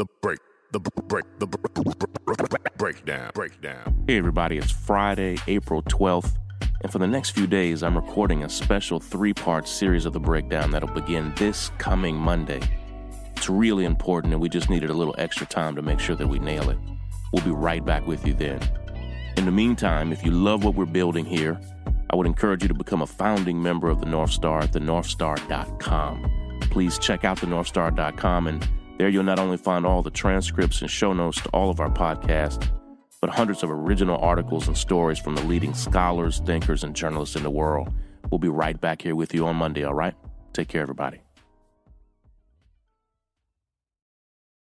the break, the break, the breakdown, breakdown. Hey, everybody, it's Friday, April 12th, and for the next few days, I'm recording a special three part series of the breakdown that'll begin this coming Monday. It's really important, and we just needed a little extra time to make sure that we nail it. We'll be right back with you then. In the meantime, if you love what we're building here, I would encourage you to become a founding member of the North Star at thenorthstar.com. Please check out thenorthstar.com, and there you'll not only find all the transcripts and show notes to all of our podcasts, but hundreds of original articles and stories from the leading scholars, thinkers, and journalists in the world. We'll be right back here with you on Monday, all right? Take care, everybody.